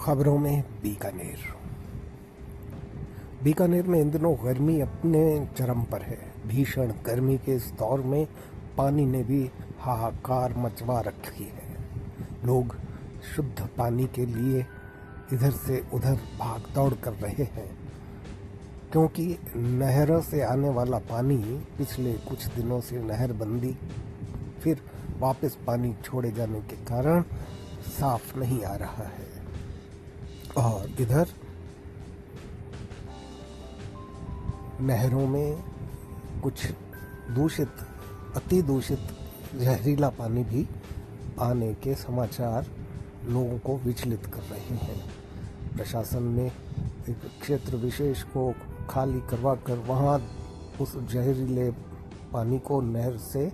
खबरों में बीकानेर। बीकानेर में इन दिनों गर्मी अपने चरम पर है। भीषण गर्मी के इस दौर में पानी ने भी हाहाकार मचवा रखी है। लोग शुद्ध पानी के लिए इधर से उधर भाग दौड़ कर रहे हैं, क्योंकि नहरों से आने वाला पानी पिछले कुछ दिनों से नहर बंदी फिर वापस पानी छोड़े जाने के कारण साफ़ नहीं आ रहा है। और इधर नहरों में कुछ दूषित, अति दूषित जहरीला पानी भी आने के समाचार लोगों को विचलित कर रहे हैं। प्रशासन ने एक क्षेत्र विशेष को खाली करवा कर वहाँ उस जहरीले पानी को नहर से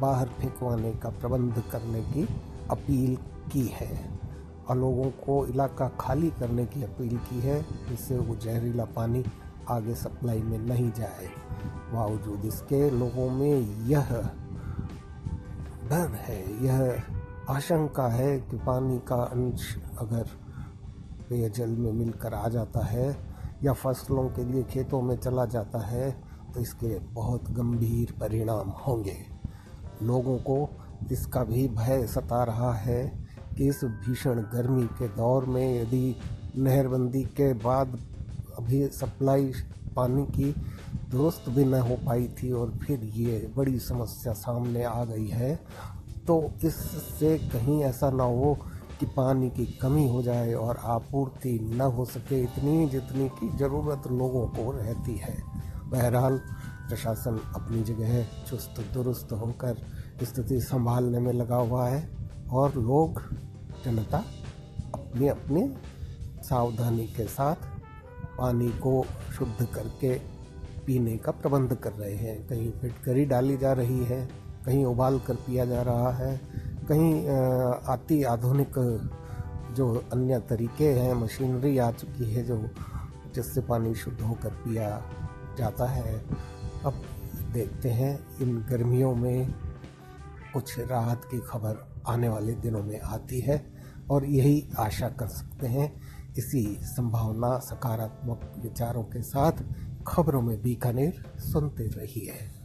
बाहर फेंकवाने का प्रबंध करने की अपील की है। और लोगों को इलाका खाली करने की अपील की है, जिससे वो जहरीला पानी आगे सप्लाई में नहीं जाए। बावजूद इसके, लोगों में यह डर है, यह आशंका है कि पानी का अंश अगर पेयजल में मिलकर आ जाता है या फ़सलों के लिए खेतों में चला जाता है तो इसके बहुत गंभीर परिणाम होंगे। लोगों को इसका भी भय सता रहा है इस भीषण गर्मी के दौर में यदि नहरबंदी के बाद अभी सप्लाई पानी की दुरुस्त भी न हो पाई थी और फिर ये बड़ी समस्या सामने आ गई है तो इससे कहीं ऐसा ना हो कि पानी की कमी हो जाए और आपूर्ति न हो सके इतनी जितनी की ज़रूरत लोगों को रहती है। बहरहाल, प्रशासन अपनी जगह चुस्त दुरुस्त होकर स्थिति संभालने में लगा हुआ है। और लोग, जनता, अपनी अपने सावधानी के साथ पानी को शुद्ध करके पीने का प्रबंध कर रहे हैं। कहीं फिटकरी डाली जा रही है, कहीं उबाल कर पिया जा रहा है, कहीं अति आधुनिक जो अन्य तरीके हैं, मशीनरी आ चुकी है जो, जिससे पानी शुद्ध होकर पिया जाता है। अब देखते हैं इन गर्मियों में कुछ राहत की खबर। आने वाले दिनों में आती है और यही आशा कर सकते हैं। इसी संभावना, सकारात्मक विचारों के साथ खबरों में बीकानेर सुनते रहिए।